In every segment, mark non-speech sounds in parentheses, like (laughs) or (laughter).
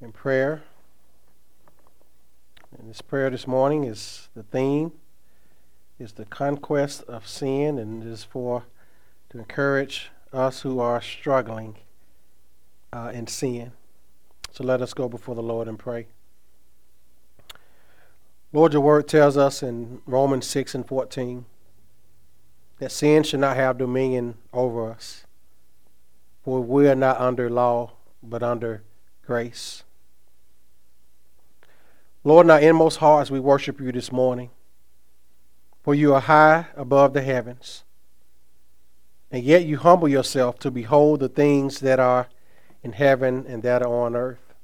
in prayer. And this prayer this morning is the theme is the conquest of sin and it is for to encourage us who are struggling uh, in sin. So let us go before the Lord and pray. Lord, your word tells us in Romans 6 and 14 that sin should not have dominion over us, for we are not under law, but under grace. Lord, in our inmost hearts, we worship you this morning, for you are high above the heavens, and yet you humble yourself to behold the things that are in heaven and that are on earth.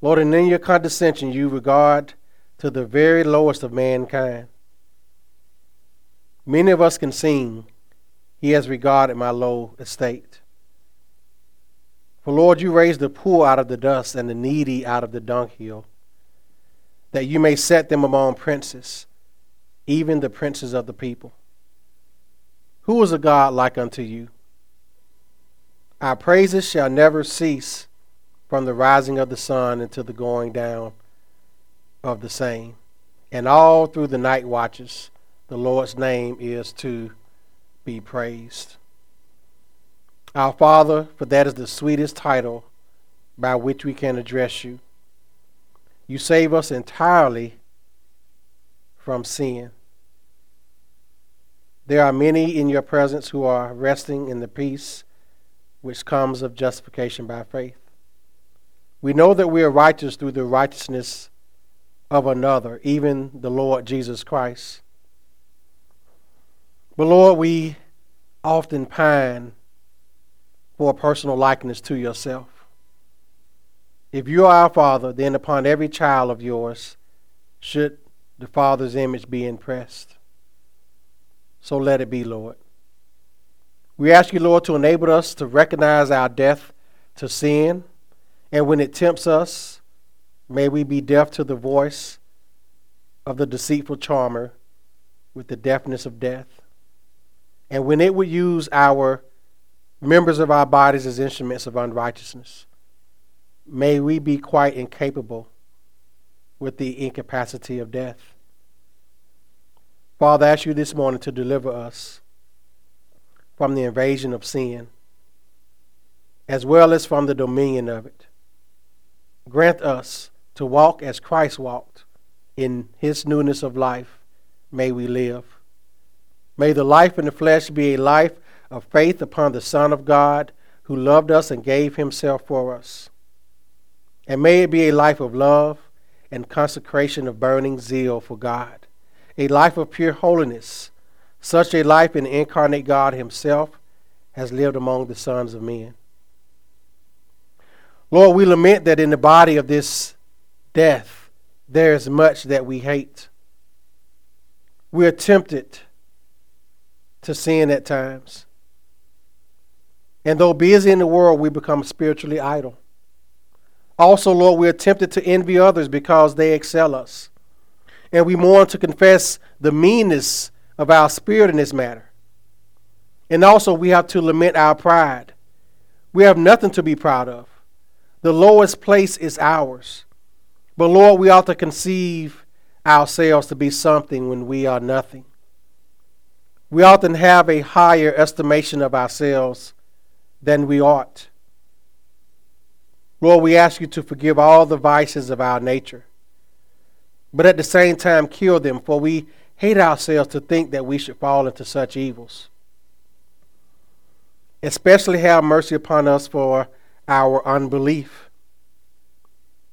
Lord, and in your condescension, you regard to the very lowest of mankind. Many of us can sing, He has regarded my low estate. For Lord, you raised the poor out of the dust and the needy out of the dunghill, that you may set them among princes, even the princes of the people. Who is a God like unto you? Our praises shall never cease from the rising of the sun until the going down of the same. And all through the night watches, the Lord's name is to be praised. Our Father, for that is the sweetest title by which we can address you. You save us entirely from sin. There are many in your presence who are resting in the peace which comes of justification by faith. We know that we are righteous through the righteousness of another, even the Lord Jesus Christ. But Lord, we often pine for a personal likeness to yourself. If you are our Father, then upon every child of yours should the Father's image be impressed. So let it be, Lord. We ask you, Lord, to enable us to recognize our death to sin, and when it tempts us, may we be deaf to the voice of the deceitful charmer with the deafness of death. And when it would use our members of our bodies as instruments of unrighteousness, may we be quite incapable with the incapacity of death. Father, I ask you this morning to deliver us from the invasion of sin, as well as from the dominion of it. Grant us to walk as Christ walked in his newness of life. May we live. May the life in the flesh be a life of faith upon the Son of God who loved us and gave himself for us. And may it be a life of love and consecration of burning zeal for God, a life of pure holiness such a life in the incarnate God Himself has lived among the sons of men. Lord, we lament that in the body of this death, there is much that we hate. We are tempted to sin at times. And though busy in the world, we become spiritually idle. Also, Lord, we are tempted to envy others because they excel us. And we mourn to confess the meanness of our spirit in this matter. And also, we have to lament our pride. We have nothing to be proud of. The lowest place is ours. But Lord, we ought to conceive ourselves to be something when we are nothing. We often have a higher estimation of ourselves than we ought. Lord, we ask you to forgive all the vices of our nature, but at the same time, kill them, for we hate ourselves to think that we should fall into such evils. Especially have mercy upon us for our unbelief.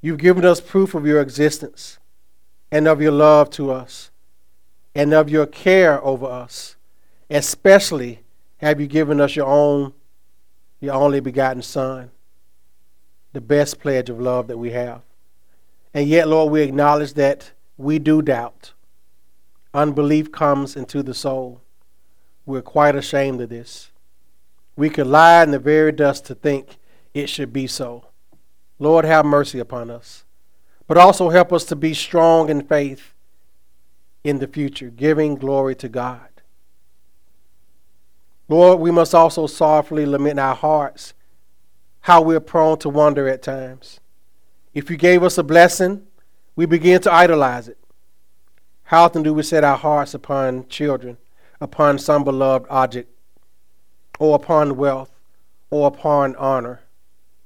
You've given us proof of your existence and of your love to us and of your care over us. Especially have you given us your own, your only begotten Son, the best pledge of love that we have. And yet, Lord, we acknowledge that we do doubt unbelief comes into the soul. We're quite ashamed of this. We could lie in the very dust to think it should be so. Lord, have mercy upon us. But also help us to be strong in faith in the future, giving glory to God. Lord, we must also sorrowfully lament our hearts how we're prone to wander at times. If you gave us a blessing, we begin to idolize it. How often do we set our hearts upon children, upon some beloved object, or upon wealth, or upon honor,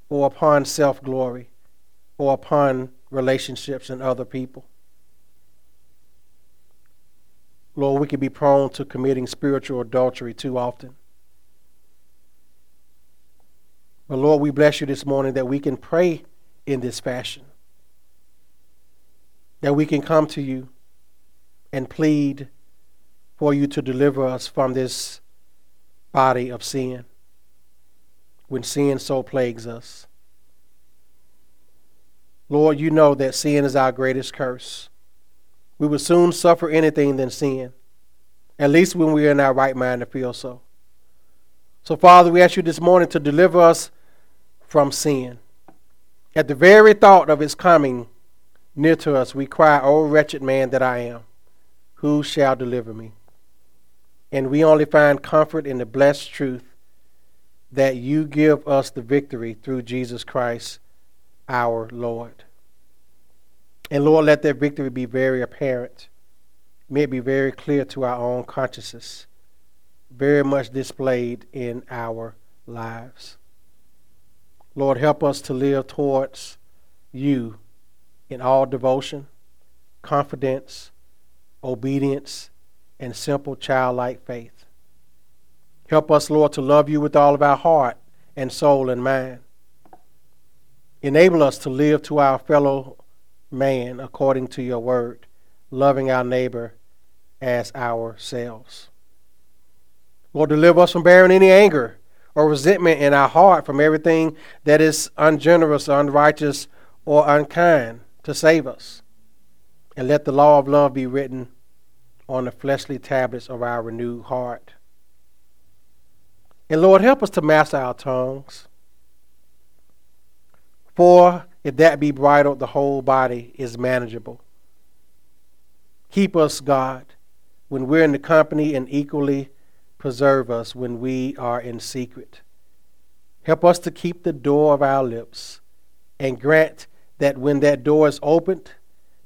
or upon self glory, or upon relationships and other people? Lord, we can be prone to committing spiritual adultery too often. But Lord, we bless you this morning that we can pray in this fashion, that we can come to you and plead for you to deliver us from this body of sin when sin so plagues us. Lord, you know that sin is our greatest curse. We will soon suffer anything than sin, at least when we are in our right mind to feel so. So, Father, we ask you this morning to deliver us from sin. At the very thought of its coming near to us, we cry, O wretched man that I am, who shall deliver me? And we only find comfort in the blessed truth that you give us the victory through Jesus Christ our Lord. And Lord, let that victory be very apparent. May it be very clear to our own consciousness, very much displayed in our lives. Lord, help us to live towards you in all devotion, confidence, obedience, and simple childlike faith. Help us, Lord, to love you with all of our heart and soul and mind. Enable us to live to our fellow man according to your word, loving our neighbor as ourselves. Lord, deliver us from bearing any anger or resentment in our heart from everything that is ungenerous, or unrighteous, or unkind to save us. And let the law of love be written on the fleshly tablets of our renewed heart. And Lord, help us to master our tongues. For if that be bridled, the whole body is manageable. Keep us, God, when we're in the company and equally preserve us when we are in secret. Help us to keep the door of our lips and grant that when that door is opened,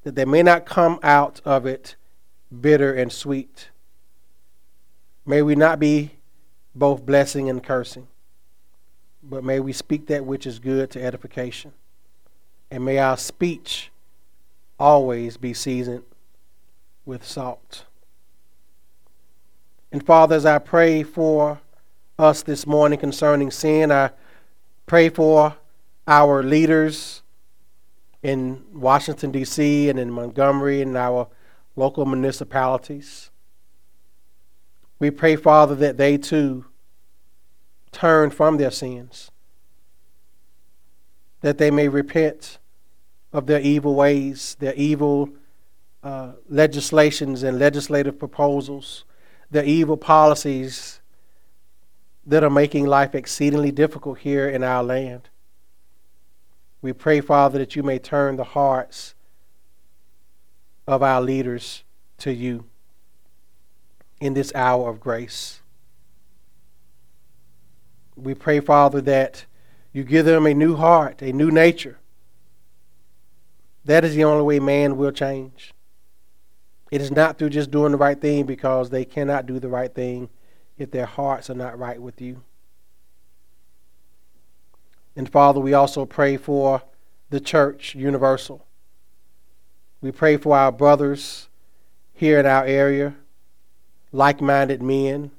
that they may not come out of it bitter and sweet. May we not be both blessing and cursing, but may we speak that which is good to edification. And may our speech always be seasoned with salt. And Father, as I pray for us this morning concerning sin, I pray for our leaders in Washington, D.C., and in Montgomery, and our local municipalities. We pray, Father, that they too turn from their sins, that they may repent of their evil ways, their evil uh, legislations and legislative proposals the evil policies that are making life exceedingly difficult here in our land. We pray, Father, that you may turn the hearts of our leaders to you in this hour of grace. We pray, Father, that you give them a new heart, a new nature. That is the only way man will change. It is not through just doing the right thing because they cannot do the right thing if their hearts are not right with you. And Father, we also pray for the church universal. We pray for our brothers here in our area, like minded men.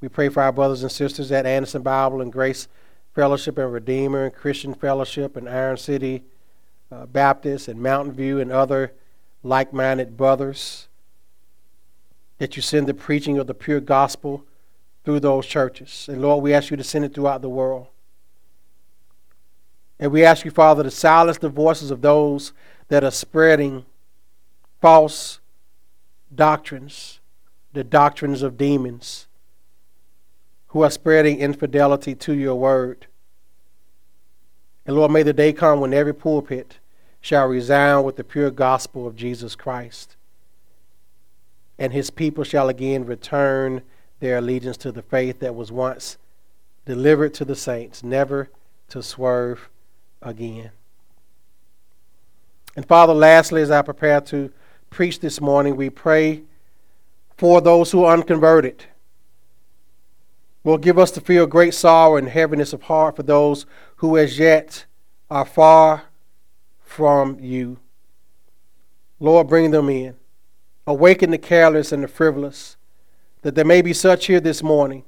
We pray for our brothers and sisters at Anderson Bible and Grace Fellowship and Redeemer and Christian Fellowship and Iron City uh, Baptist and Mountain View and other like minded brothers, that you send the preaching of the pure gospel through those churches. And Lord, we ask you to send it throughout the world. And we ask you, Father, to silence the voices of those that are spreading false doctrines, the doctrines of demons, who are spreading infidelity to your word. And Lord, may the day come when every pulpit shall resound with the pure gospel of Jesus Christ. And his people shall again return their allegiance to the faith that was once delivered to the saints, never to swerve again. And Father, lastly, as I prepare to preach this morning, we pray for those who are unconverted. Will give us to feel great sorrow and heaviness of heart for those who as yet are far from you. Lord, bring them in. Awaken the careless and the frivolous, that there may be such here this morning,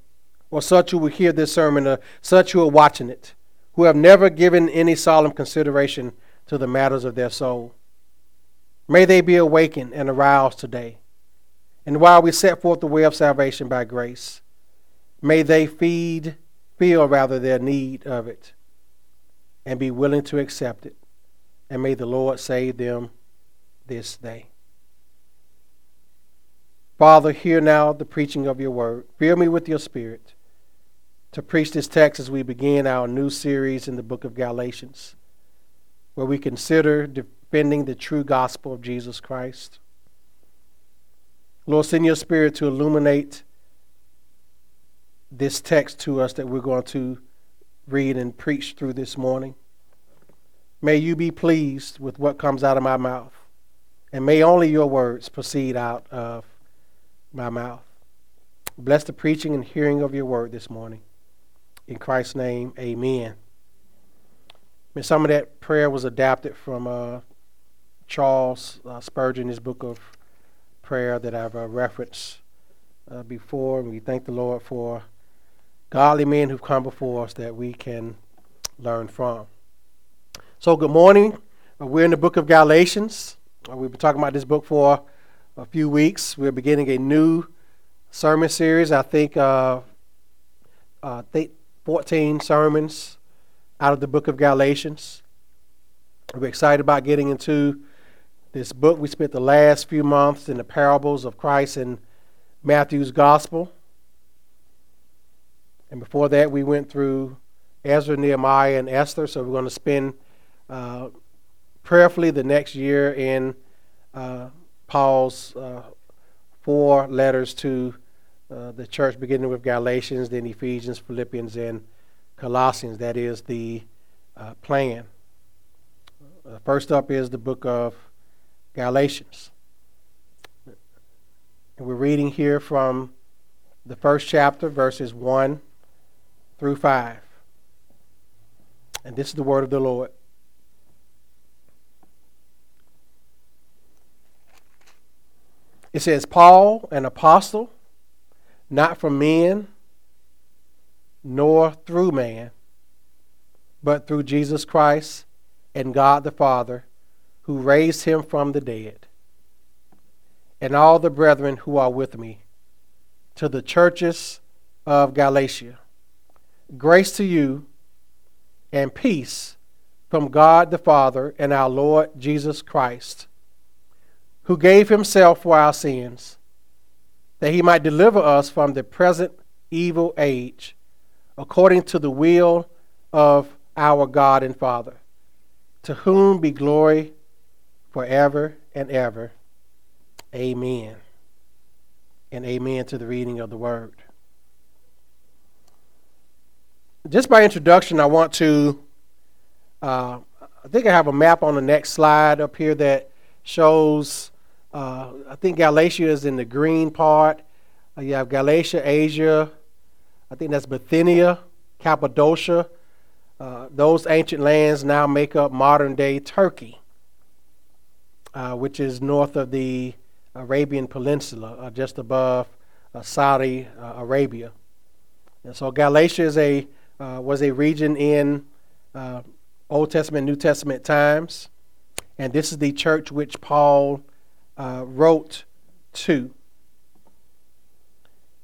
or such who will hear this sermon, or such who are watching it, who have never given any solemn consideration to the matters of their soul. May they be awakened and aroused today. And while we set forth the way of salvation by grace, may they feed, feel rather their need of it, and be willing to accept it. And may the Lord save them this day. Father, hear now the preaching of your word. Fill me with your spirit to preach this text as we begin our new series in the book of Galatians, where we consider defending the true gospel of Jesus Christ. Lord, send your spirit to illuminate this text to us that we're going to read and preach through this morning. May you be pleased with what comes out of my mouth, and may only your words proceed out of my mouth. Bless the preaching and hearing of your word this morning. In Christ's name, amen. And some of that prayer was adapted from uh, Charles uh, Spurgeon, his book of prayer that I've uh, referenced uh, before. And we thank the Lord for godly men who've come before us that we can learn from. So, good morning. Uh, we're in the book of Galatians. Uh, we've been talking about this book for a few weeks. We're beginning a new sermon series. I think uh, uh, 14 sermons out of the book of Galatians. We're excited about getting into this book. We spent the last few months in the parables of Christ in Matthew's gospel. And before that, we went through Ezra, Nehemiah, and Esther. So we're going to spend uh, prayerfully the next year in uh, Paul's uh, four letters to uh, the church, beginning with Galatians, then Ephesians, Philippians, and Colossians. That is the uh, plan. Uh, first up is the book of Galatians. And we're reading here from the first chapter, verses 1 through 5. And this is the word of the Lord. It says, Paul, an apostle, not from men, nor through man, but through Jesus Christ and God the Father who raised him from the dead, and all the brethren who are with me, to the churches of Galatia. Grace to you and peace from God the Father and our Lord Jesus Christ, who gave himself for our sins, that he might deliver us from the present evil age, according to the will of our God and Father, to whom be glory forever and ever. Amen. And amen to the reading of the word. Just by introduction, I want to, uh, I think I have a map on the next slide up here that shows, uh, I think Galatia is in the green part. Uh, you have Galatia, Asia, I think that's Bithynia, Cappadocia. Uh, those ancient lands now make up modern day Turkey uh, which is north of the Arabian Peninsula, uh, just above Saudi Arabia. And so Galatia is a, uh, was a region in Old Testament, New Testament times. And this is the church which Paul wrote to.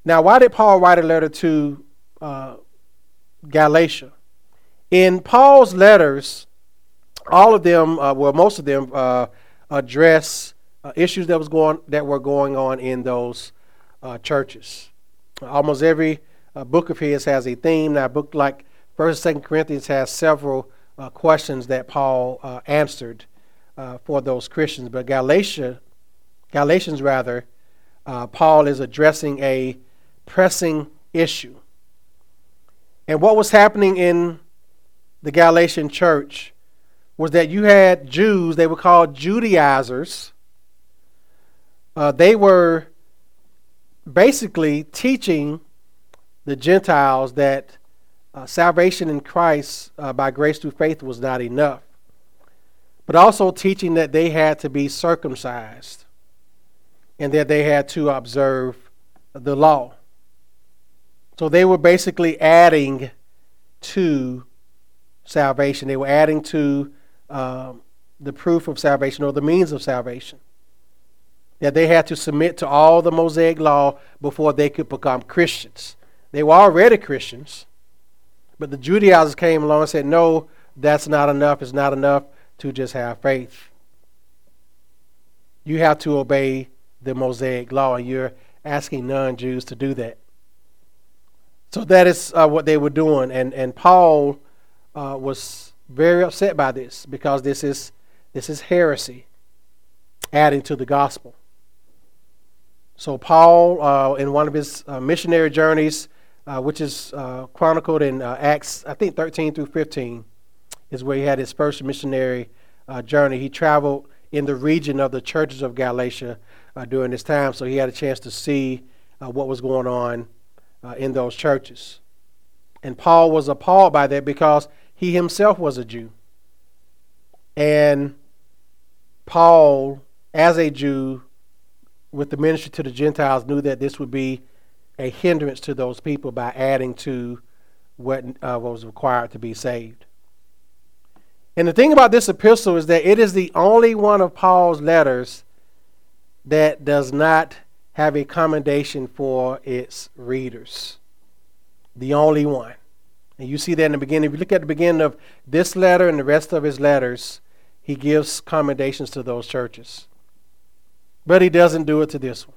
Now, why did Paul write a letter to Galatia? In Paul's letters, all of them, uh, well, most of them, uh, address uh, issues that was going that were going on in those uh, churches. Almost every uh, book of his has a theme. Now, a book like First and Second Corinthians has several uh, questions that Paul uh, answered uh, for those Christians. But Galatia, Galatians rather, Paul is addressing a pressing issue. And what was happening in the Galatian church was that you had Jews, they were called Judaizers. Uh, they were basically teaching the Gentiles that uh, salvation in Christ uh, by grace through faith was not enough, but also teaching that they had to be circumcised and that they had to observe the law. So they were basically adding to salvation, they were adding to um, the proof of salvation or the means of salvation. That they had to submit to all the Mosaic law before they could become Christians. They were already Christians, but the Judaizers came along and said, No, that's not enough. It's not enough to just have faith. You have to obey the Mosaic law, and you're asking non Jews to do that. So that is uh, what they were doing. And, and Paul uh, was very upset by this because this is, this is heresy, adding to the gospel. So, Paul, uh, in one of his uh, missionary journeys, uh, which is uh, chronicled in uh, Acts, I think 13 through 15, is where he had his first missionary uh, journey. He traveled in the region of the churches of Galatia during this time, so he had a chance to see what was going on in those churches. And Paul was appalled by that because he himself was a Jew. And Paul, as a Jew, with the ministry to the Gentiles, knew that this would be a hindrance to those people by adding to what, uh, what was required to be saved. And the thing about this epistle is that it is the only one of Paul's letters that does not have a commendation for its readers. The only one. And you see that in the beginning. If you look at the beginning of this letter and the rest of his letters, he gives commendations to those churches. But he doesn't do it to this one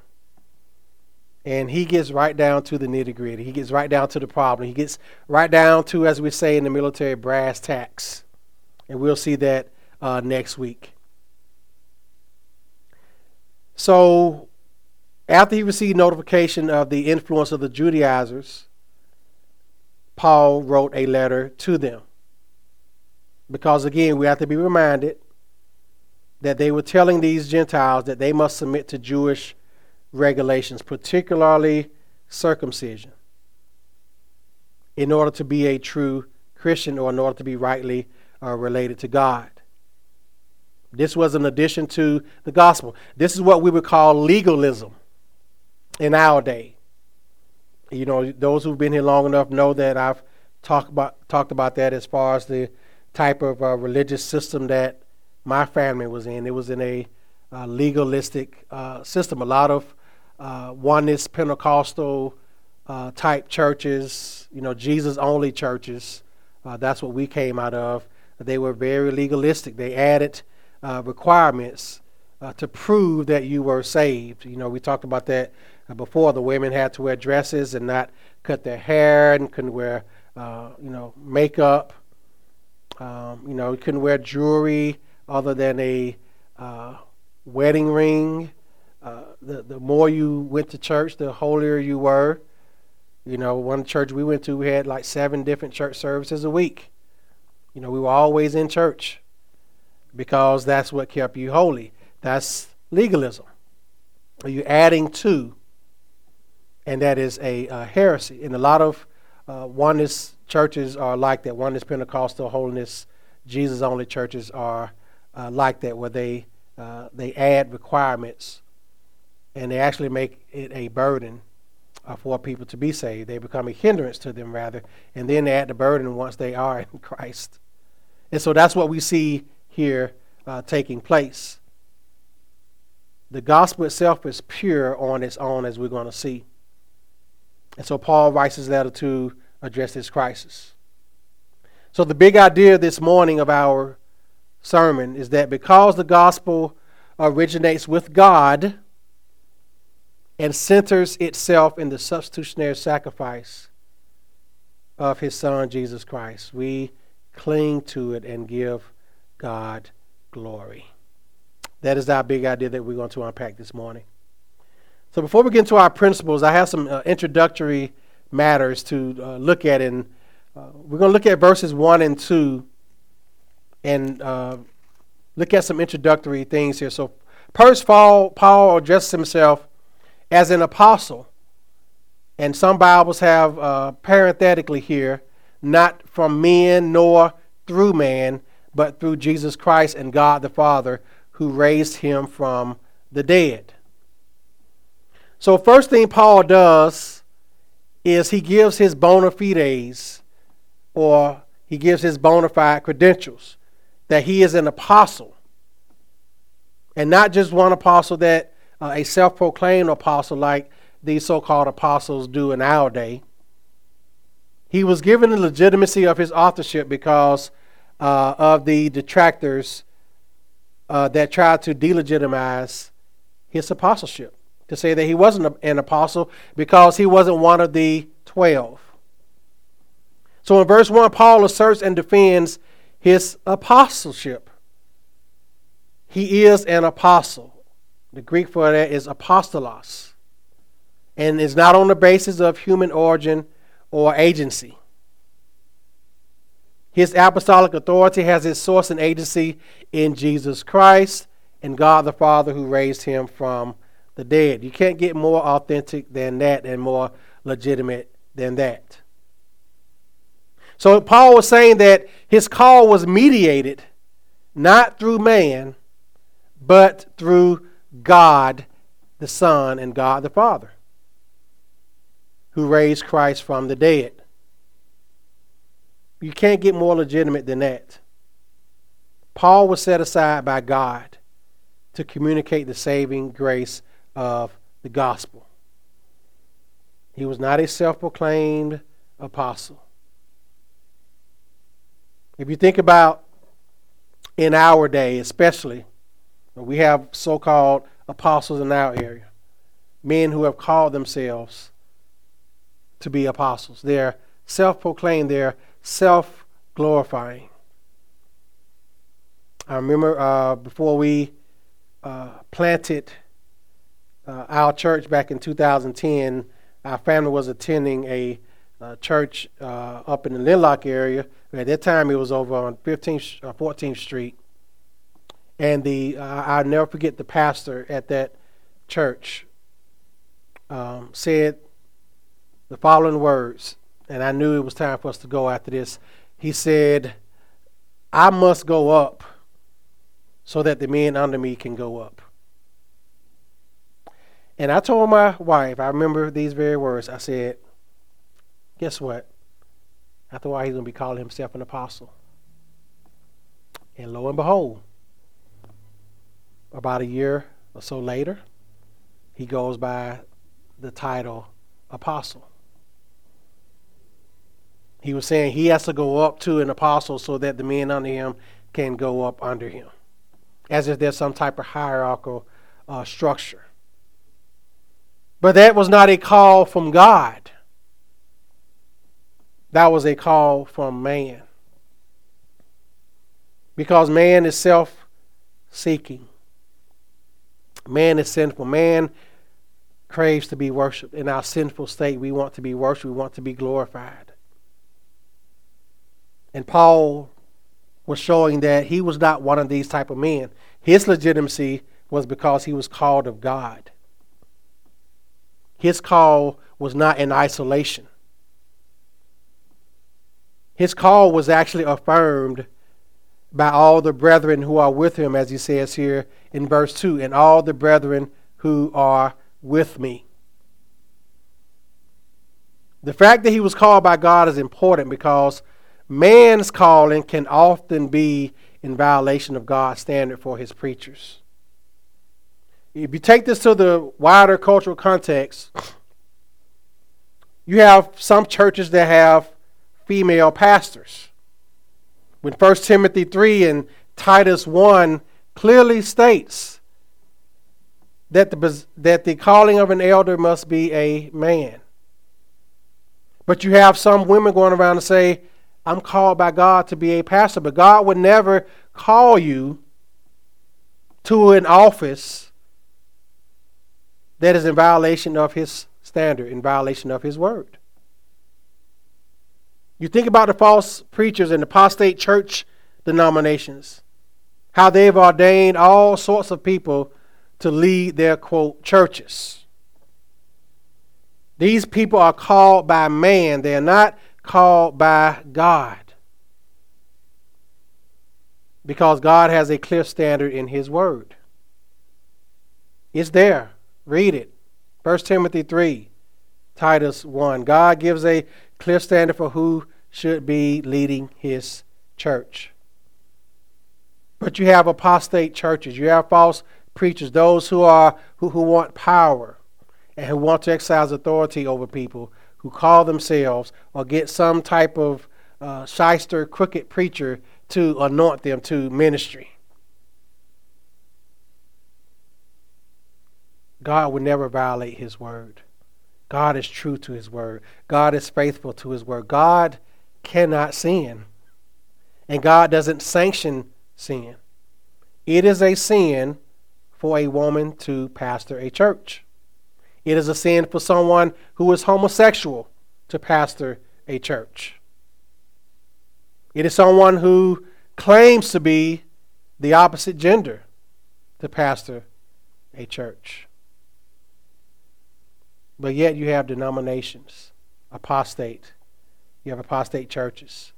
and he gets right down to the nitty gritty. He gets right down to the problem. He gets right down to, as we say in the military, brass tacks. And we'll see that uh, next week. So, after he received notification of the influence of the Judaizers, Paul wrote a letter to them. Because again, we have to be reminded that they were telling these Gentiles that they must submit to Jewish regulations, particularly circumcision, in order to be a true Christian or in order to be rightly uh, related to God. This was an addition to the gospel. This is what we would call legalism in our day. You know, those who've been here long enough know that I've talked about talked about that as far as the type of uh, religious system that my family was in. It was in a uh, legalistic uh, system. A lot of uh, oneness Pentecostal uh, type churches, you know, Jesus only churches. Uh, that's what we came out of. They were very legalistic. They added uh, requirements uh, to prove that you were saved. You know, we talked about that uh, before. The women had to wear dresses and not cut their hair and couldn't wear, you know, makeup. Um, you know, couldn't wear jewelry other than a wedding ring. Uh, the the more you went to church, the holier you were. You know, one church we went to, we had like seven different church services a week. You know, we were always in church because that's what kept you holy. That's legalism. Are you adding to? And that is a uh, heresy. And a lot of uh, oneness churches are like that. Oneness Pentecostal, holiness, Jesus only churches are uh, like that, where they uh, they add requirements and they actually make it a burden uh, for people to be saved. They become a hindrance to them, rather, and then they add the burden once they are (laughs) in Christ. And so that's what we see here uh, taking place. The gospel itself is pure on its own, as we're going to see. And so Paul writes his letter to address this crisis. So, the big idea this morning of our sermon is that because the gospel originates with God, and centers itself in the substitutionary sacrifice of his son Jesus Christ. We cling to it and give God glory. That is our big idea that we're going to unpack this morning. So before we get into our principles, I have some uh, introductory matters to uh, look at and Uh, we're going to look at verses 1 and 2 and uh, look at some introductory things here. So, first, Paul, Paul addresses himself as an apostle. And some Bibles have uh, parenthetically here, not from men nor through man, but through Jesus Christ and God the Father, who raised him from the dead. So, first thing Paul does is he gives his bona fides, or he gives his bona fide credentials, that he is an apostle. And not just one apostle that uh, a self proclaimed apostle like these so called apostles do in our day. He was given the legitimacy of his authorship because uh, of the detractors uh, that tried to delegitimize his apostleship, to say that he wasn't an apostle because he wasn't one of the twelve. So in verse 1, Paul asserts and defends his apostleship. He is an apostle. The Greek for that is apostolos. And is not on the basis of human origin or agency. His apostolic authority has its source and agency in Jesus Christ and God the Father who raised him from the dead. You can't get more authentic than that and more legitimate than that. So Paul was saying that his call was mediated not through man, but through God the Son and God the Father, who raised Christ from the dead. You can't get more legitimate than that. Paul was set aside by God to communicate the saving grace of the gospel. He was not a self proclaimed apostle. If you think about in our day, especially, we have so called apostles in our area, men who have called themselves to be apostles. They're self proclaimed, they're self glorifying. I remember uh, before we uh, planted uh, our church back in 2010, our family was attending a uh, church uh, up in the Linlock area. At that time, it was over on 15th, 14th uh, Street. And the I'll never forget the pastor at that church um, said the following words and I knew it was time for us to go after this. He said, I must go up so that the men under me can go up. And I told my wife, I remember these very words. I said, Guess what? After a while, he's going to be calling himself an apostle. And lo and behold, about a year or so later, he goes by the title apostle. He was saying he has to go up to an apostle so that the men under him can go up under him, as if there's some type of hierarchical uh, structure. But that was not a call from God, that was a call from man. Because man is self seeking, man is sinful. Man craves to be worshiped. In our sinful state, we want to be worshiped, we want to be glorified. And Paul was showing that he was not one of these type of men. His legitimacy was because he was called of God. His call was not in isolation. His call was actually affirmed by all the brethren who are with him, as he says here in verse 2 and all the brethren who are with me. The fact that he was called by God is important because man's calling can often be in violation of God's standard for his preachers. If you take this to the wider cultural context, you have some churches that have female pastors. When 1 Timothy 3 and Titus 1 clearly states that the, that the calling of an elder must be a man. But you have some women going around and say, I'm called by God to be a pastor, but God would never call you to an office that is in violation of his standard, in violation of his word. You think about the false preachers and apostate church denominations, how they've ordained all sorts of people to lead their quote churches. These people are called by man, they are not called by God. Because God has a clear standard in His Word. It's there. Read it. 1 Timothy 3, Titus 1. God gives a clear standard for who should be leading His church. But you have apostate churches, you have false preachers, those who are who, who want power and who want to exercise authority over people who call themselves or get some type of uh, shyster, crooked preacher to anoint them to ministry. God would never violate his word. God is true to his word. God is faithful to his word. God cannot sin. And God doesn't sanction sin. It is a sin for a woman to pastor a church. It is a sin for someone who is homosexual to pastor a church. It is someone who claims to be the opposite gender to pastor a church. But yet you have denominations, apostate. You have apostate churches.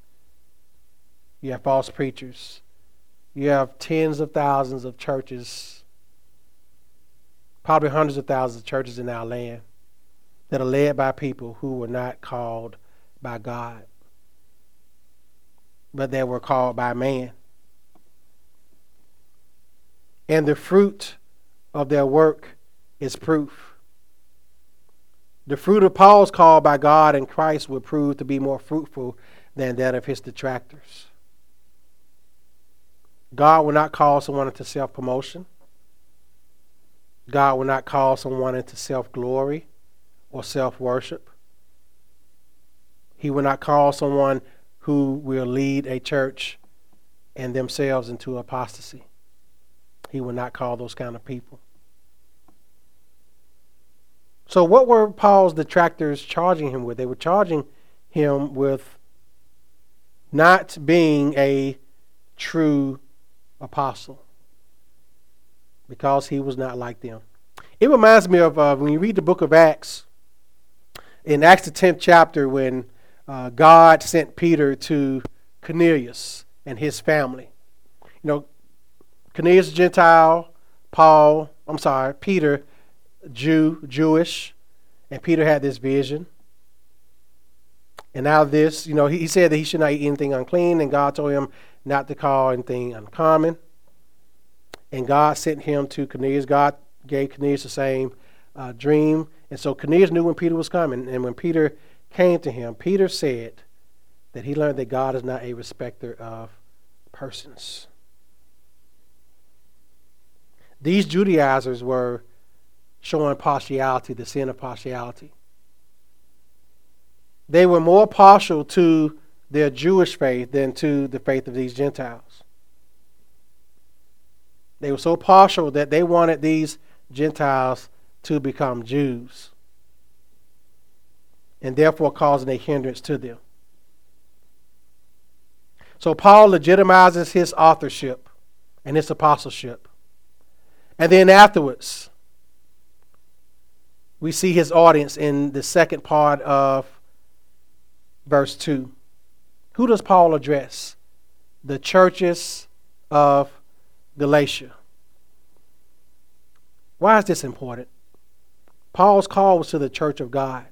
You have false preachers. You have tens of thousands of churches probably hundreds of thousands of churches in our land that are led by people who were not called by God, but they were called by man. And the fruit of their work is proof. The fruit of Paul's call by God and Christ would prove to be more fruitful than that of his detractors. God will not call someone into self promotion. God will not call someone into self glory or self worship. He will not call someone who will lead a church and themselves into apostasy. He will not call those kind of people. So, what were Paul's detractors charging him with? They were charging him with not being a true apostle because he was not like them. It reminds me of uh, when you read the book of Acts, in Acts the 10th chapter, when uh, God sent Peter to Cornelius and his family. You know, Cornelius, Gentile, Paul, I'm sorry, Peter, Jew, Jewish, and Peter had this vision. And now this, you know, he, said that he should not eat anything unclean, and God told him not to call anything uncommon and God sent him to Cornelius. God gave Cornelius the same uh, dream. And so Cornelius knew when Peter was coming. And when Peter came to him, Peter said that he learned that God is not a respecter of persons. These Judaizers were showing partiality, the sin of partiality. They were more partial to their Jewish faith than to the faith of these Gentiles. They were so partial that they wanted these Gentiles to become Jews and therefore causing a hindrance to them. So Paul legitimizes his authorship and his apostleship. And then afterwards, we see his audience in the second part of verse 2. Who does Paul address? The churches of Galatia. Why is this important? Paul's call was to the church of God.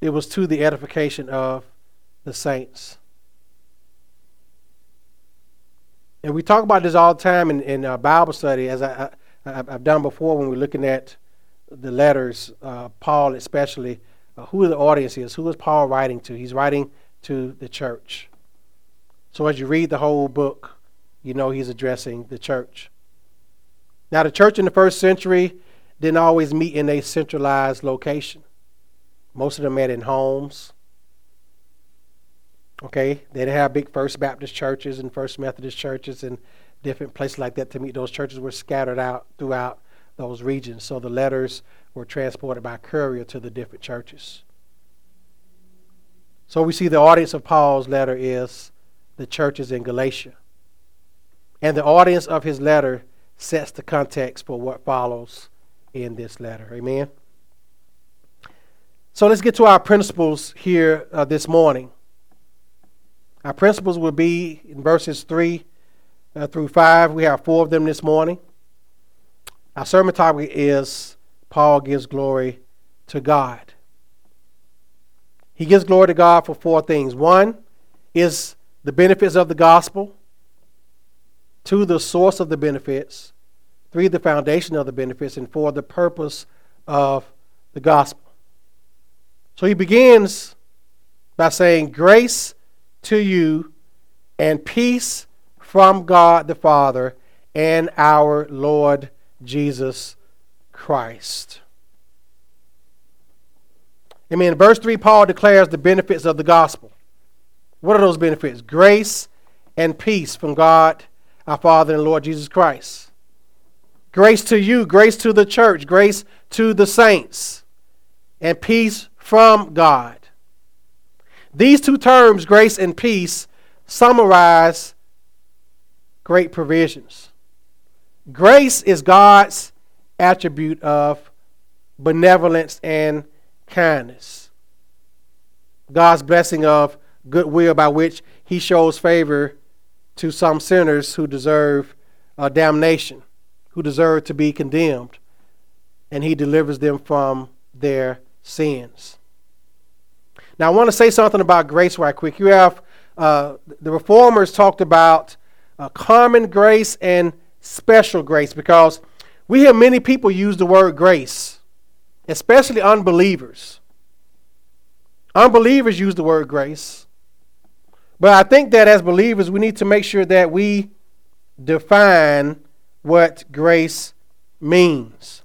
It was to the edification of the saints. And we talk about this all the time in, in Bible study, as I, I, have done before when we're looking at the letters, uh, Paul especially, uh, who the audience is. Who is Paul writing to? He's writing to the church. So as you read the whole book, you know he's addressing the church. Now, the church in the first century didn't always meet in a centralized location. Most of them met in homes. Okay, they didn't have big First Baptist churches and First Methodist churches and different places like that to meet. Those churches were scattered out throughout those regions. So the letters were transported by courier to the different churches. So we see the audience of Paul's letter is the churches in Galatia. And the audience of his letter sets the context for what follows in this letter. Amen. So let's get to our principles here uh, this morning. Our principles will be in verses 3 uh, through 5. We have four of them this morning. Our sermon topic is Paul gives glory to God. He gives glory to God for four things. One is the benefits of the gospel. Two, the source of the benefits. Three, the foundation of the benefits. And four, the purpose of the gospel. So he begins by saying, Grace to you and peace from God the Father and our Lord Jesus Christ. I mean, in verse 3, Paul declares the benefits of the gospel. What are those benefits? Grace and peace from God, our Father and Lord Jesus Christ. Grace to you, grace to the church, grace to the saints, and peace from God. These two terms, grace and peace, summarize great provisions. Grace is God's attribute of benevolence and kindness. God's blessing of goodwill by which he shows favor to some sinners who deserve uh, damnation, who deserve to be condemned, and he delivers them from their sins. Now, I want to say something about grace right quick. You have uh, the reformers talked about uh, common grace and special grace because we hear many people use the word grace, especially unbelievers. Unbelievers use the word grace. But I think that as believers, we need to make sure that we define what grace means.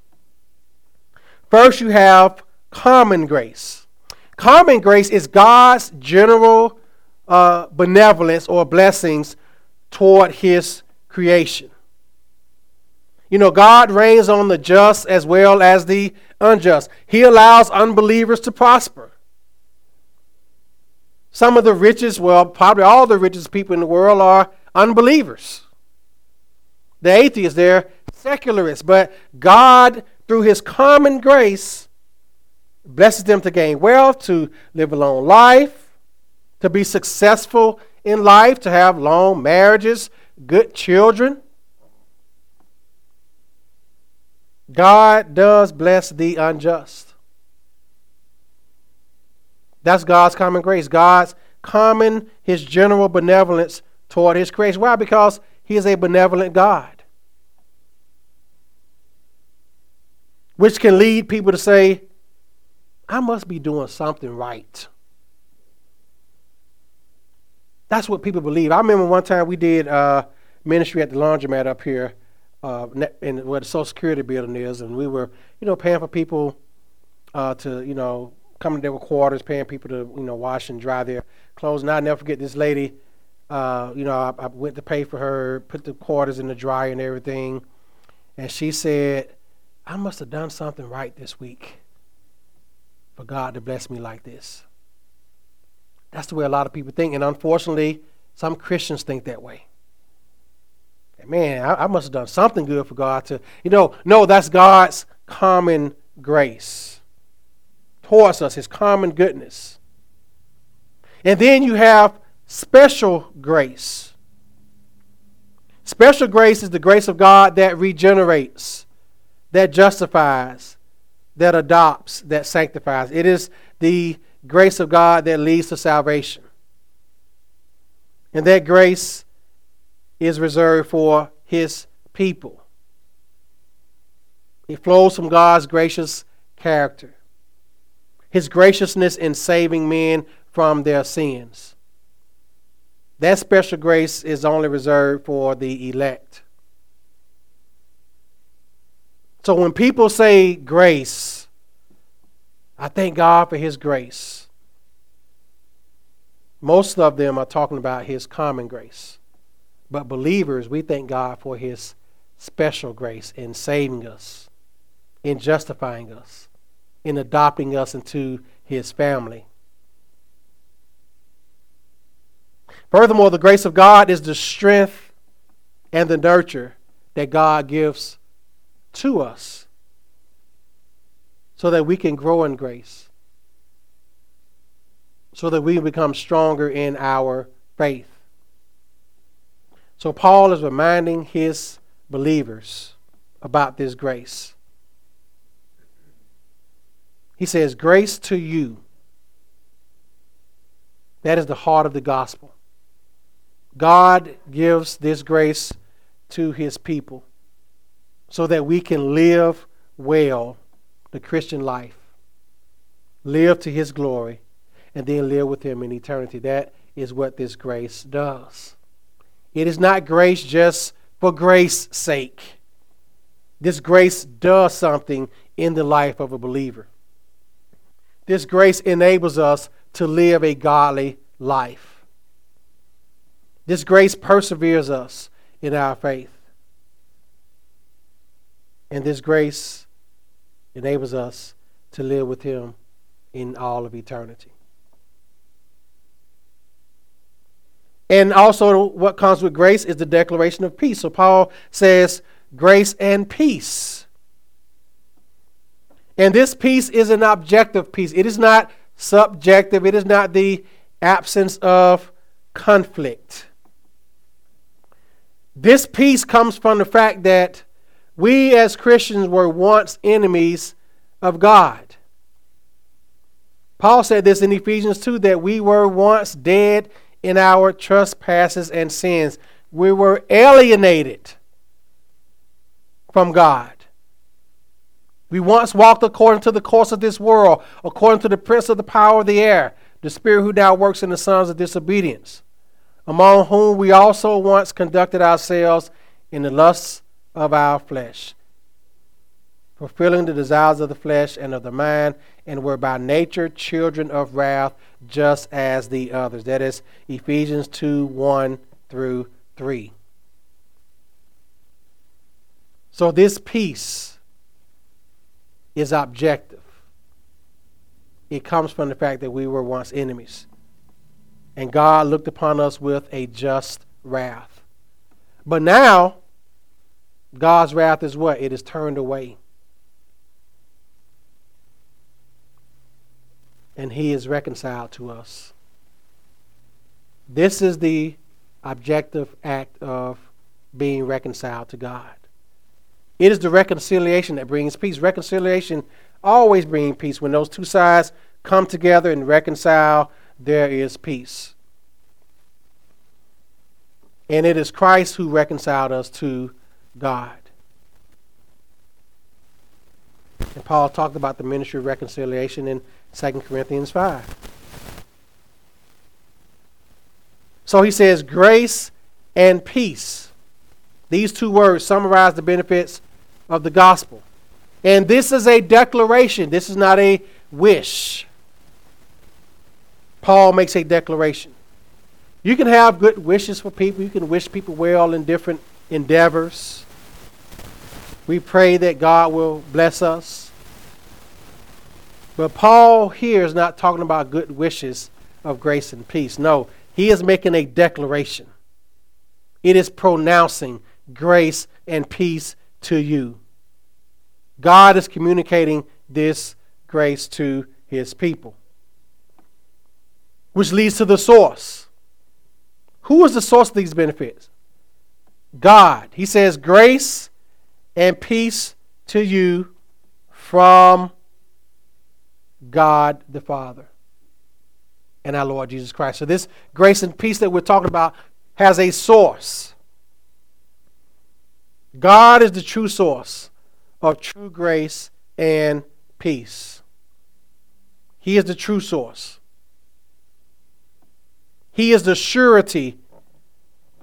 First, you have common grace. Common grace is God's general uh, benevolence or blessings toward his creation. You know, God rains on the just as well as the unjust. He allows unbelievers to prosper. Some of the richest, well, probably all the richest people in the world are unbelievers. The atheists, they're secularists. But God, through His common grace, blesses them to gain wealth, to live a long life, to be successful in life, to have long marriages, good children. God does bless the unjust. That's God's common grace. God's common, his general benevolence toward his creation. Why? Because he is a benevolent God. Which can lead people to say, I must be doing something right. That's what people believe. I remember one time we did uh, ministry at the laundromat up here uh, in where the Social Security building is, and we were, you know, paying for people uh, to, you know, coming there with quarters, paying people to you know wash and dry their clothes. And I never forget this lady. Uh, you know, I, I, went to pay for her, put the quarters in the dryer and everything, and she said, "I must have done something right this week for God to bless me like this." That's the way a lot of people think, and unfortunately, some Christians think that way. Man, I, I must have done something good for God to, you know, no, that's God's common grace towards us, his common goodness. And then you have special grace. Special grace is the grace of God that regenerates, that justifies, that adopts, that sanctifies. It is the grace of God that leads to salvation. And that grace is reserved for his people. It flows from God's gracious character his graciousness in saving men from their sins. That special grace is only reserved for the elect. So when people say grace, I thank God for his grace. Most of them are talking about his common grace. But believers, we thank God for his special grace in saving us, in justifying us in adopting us into his family. Furthermore, the grace of God is the strength and the nurture that God gives to us so that we can grow in grace, so that we become stronger in our faith. So, Paul is reminding his believers about this grace. He says, Grace to you. That is the heart of the gospel. God gives this grace to his people so that we can live well the Christian life, live to his glory, and then live with him in eternity. That is what this grace does. It is not grace just for grace's sake. This grace does something in the life of a believer. This grace enables us to live a godly life. This grace perseveres us in our faith. And this grace enables us to live with Him in all of eternity. And also, what comes with grace is the declaration of peace. So, Paul says, grace and peace. And this peace is an objective peace, it is not subjective, it is not the absence of conflict. This peace comes from the fact that we as Christians were once enemies of God. Paul said this in Ephesians 2 that we were once dead in our trespasses and sins. We were alienated from God. We once walked according to the course of this world, according to the prince of the power of the air, the spirit who now works in the sons of disobedience among whom we also once conducted ourselves in the lusts of our flesh, fulfilling the desires of the flesh and of the mind, and were by nature children of wrath, just as the others. That is Ephesians 2 1 through 3. So this peace is objective. It comes from the fact that we were once enemies and God looked upon us with a just wrath. But now, God's wrath is what? It is turned away. And He is reconciled to us. This is the objective act of being reconciled to God. It is the reconciliation that brings peace. Reconciliation always brings peace. When those two sides come together and reconcile, there is peace. And it is Christ who reconciled us to God. And Paul talked about the ministry of reconciliation in 2 Corinthians 5. So he says, grace and peace. These two words summarize the benefits of the gospel. And this is a declaration, this is not a wish. Paul makes a declaration. You can have good wishes for people. You can wish people well in different endeavors. We pray that God will bless us. But Paul here is not talking about good wishes of grace and peace. No, he is making a declaration. It is pronouncing grace and peace to you. God is communicating this grace to his people which leads to the source. Who is the source of these benefits? God. He says, Grace and peace to you from God the Father and our Lord Jesus Christ. So, this grace and peace that we're talking about has a source. God is the true source of true grace and peace. He is the true source. He is the surety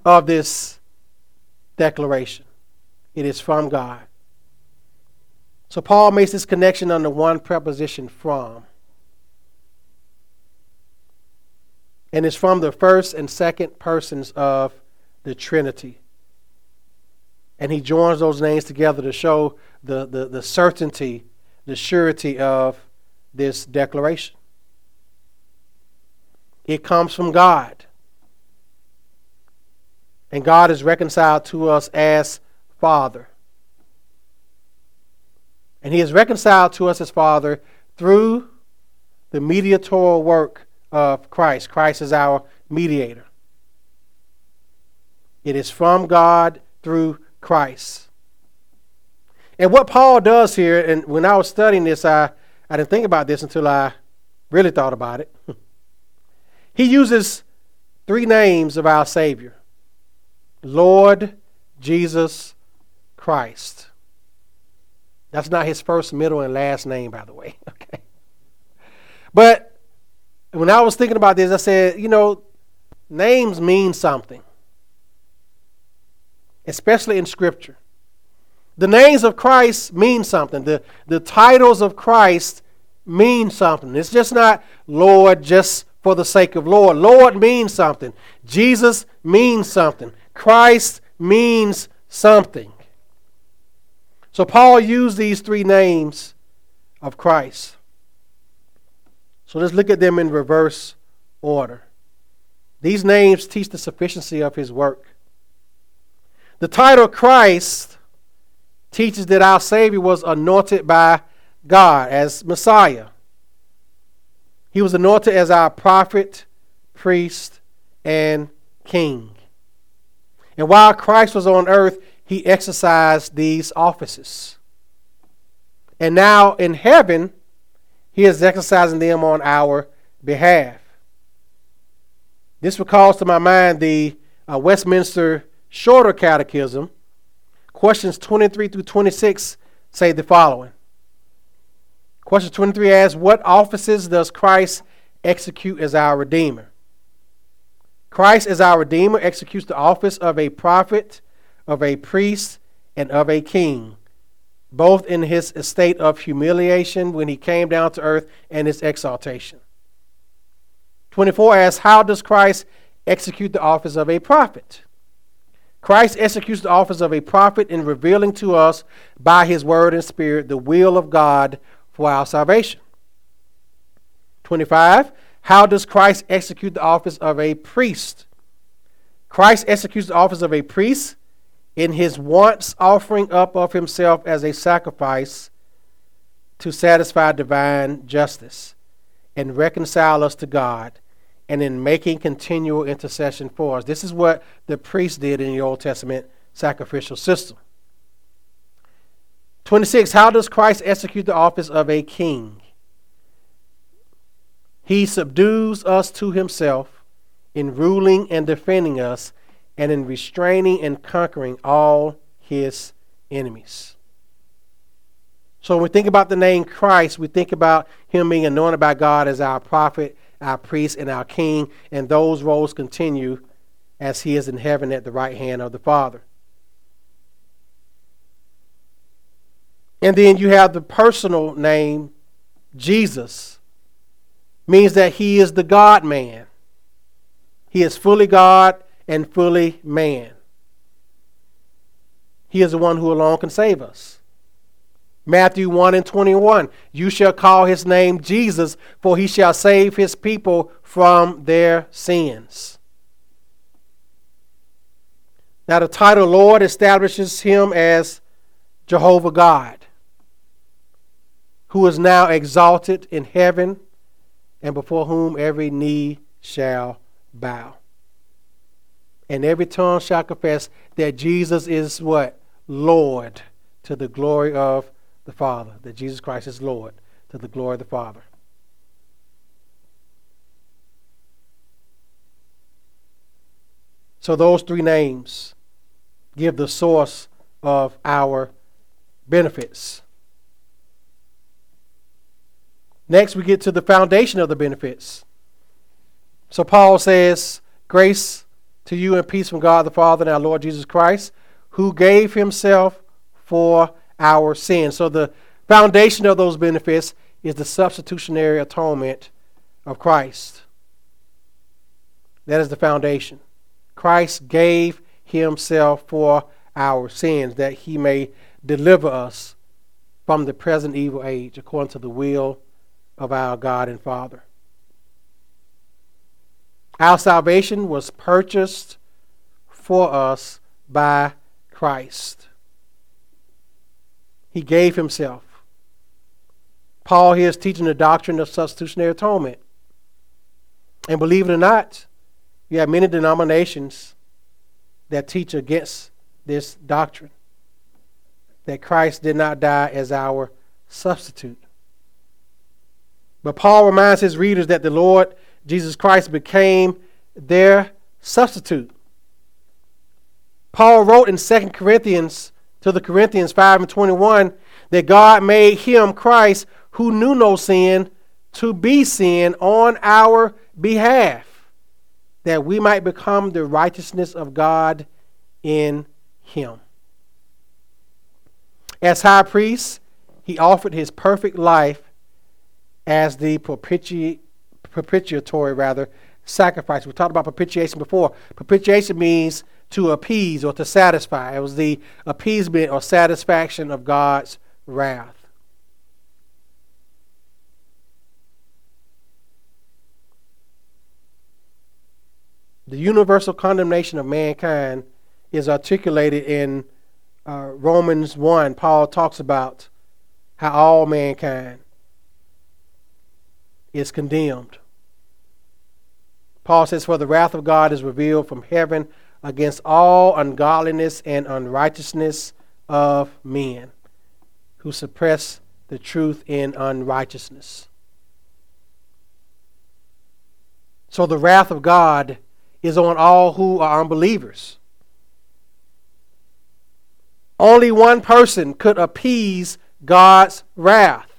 of this declaration. It is from God. So Paul makes this connection under one preposition from. And it's from the first and second persons of the Trinity. And he joins those names together to show the, the, the certainty, the surety of this declaration. It comes from God. And God is reconciled to us as Father. And He is reconciled to us as Father through the mediatorial work of Christ. Christ is our mediator. It is from God through Christ. And what Paul does here, and when I was studying this, I, I didn't think about this until I really thought about it. (laughs) he uses three names of our Savior Lord Jesus Christ. That's not his first, middle, and last name, by the way. (laughs) Okay. But when I was thinking about this, I said, you know, names mean something, especially in Scripture. The names of Christ mean something. The, the titles of Christ mean something. It's just not Lord just for the sake of Lord. Lord means something. Jesus means something. Christ means something. So Paul used these three names of Christ. So let's look at them in reverse order. These names teach the sufficiency of his work. The title Christ teaches that our Savior was anointed by God as Messiah. He was anointed as our prophet, priest, and king. And while Christ was on earth, he exercised these offices. And now in heaven, he is exercising them on our behalf. This recalls to my mind the uh, Westminster Shorter Catechism. Questions 23 through 26 say the following. Question 23 asks, What offices does Christ execute as our Redeemer? Christ, as our Redeemer, executes the office of a prophet, of a priest, and of a king, both in his state of humiliation when he came down to earth and his exaltation. 24 asks, How does Christ execute the office of a prophet? Christ executes the office of a prophet in revealing to us by his word and spirit the will of God for our salvation. 25. How does Christ execute the office of a priest? Christ executes the office of a priest in his once offering up of himself as a sacrifice to satisfy divine justice and reconcile us to God, and in making continual intercession for us. This is what the priest did in the Old Testament sacrificial system. 26. How does Christ execute the office of a king? He subdues us to himself in ruling and defending us and in restraining and conquering all his enemies. So when we think about the name Christ, we think about him being anointed by God as our prophet, our priest, and our king, and those roles continue as he is in heaven at the right hand of the Father. And then you have the personal name Jesus means that he is the God man. He is fully God and fully man. He is the one who alone can save us. Matthew 1 and 21 You shall call his name Jesus, for he shall save his people from their sins. Now, the title Lord establishes him as Jehovah God, who is now exalted in heaven and before whom every knee shall bow. And every tongue shall confess that Jesus is what? Lord to the glory of the Father. That Jesus Christ is Lord to the glory of the Father. So those three names give the source of our benefits. Next, we get to the foundation of the benefits. So Paul says, Grace to you and peace from God the Father and our Lord Jesus Christ, who gave himself for our sins. So the foundation of those benefits is the substitutionary atonement of Christ. That is the foundation. Christ gave himself for our sins that he may deliver us from the present evil age according to the will of our God and Father. Our salvation was purchased for us by Christ. He gave himself. Paul here is teaching the doctrine of substitutionary atonement. And believe it or not, you have many denominations that teach against this doctrine that Christ did not die as our substitute. But Paul reminds his readers that the Lord Jesus Christ became their substitute. Paul wrote in 2 Corinthians to the Corinthians 5 and 21 that God made him, Christ, who knew no sin, to be sin on our behalf, that we might become the righteousness of God in him. As high priest, he offered his perfect life as the propiti- propitiatory rather sacrifice. We talked about propitiation before. Propitiation means to appease or to satisfy. It was the appeasement or satisfaction of God's wrath. The universal condemnation of mankind is articulated in uh, Romans 1. Paul talks about how all mankind is condemned. Paul says, For the wrath of God is revealed from heaven against all ungodliness and unrighteousness of men who suppress the truth in unrighteousness. So the wrath of God is on all who are unbelievers. Only one person could appease God's wrath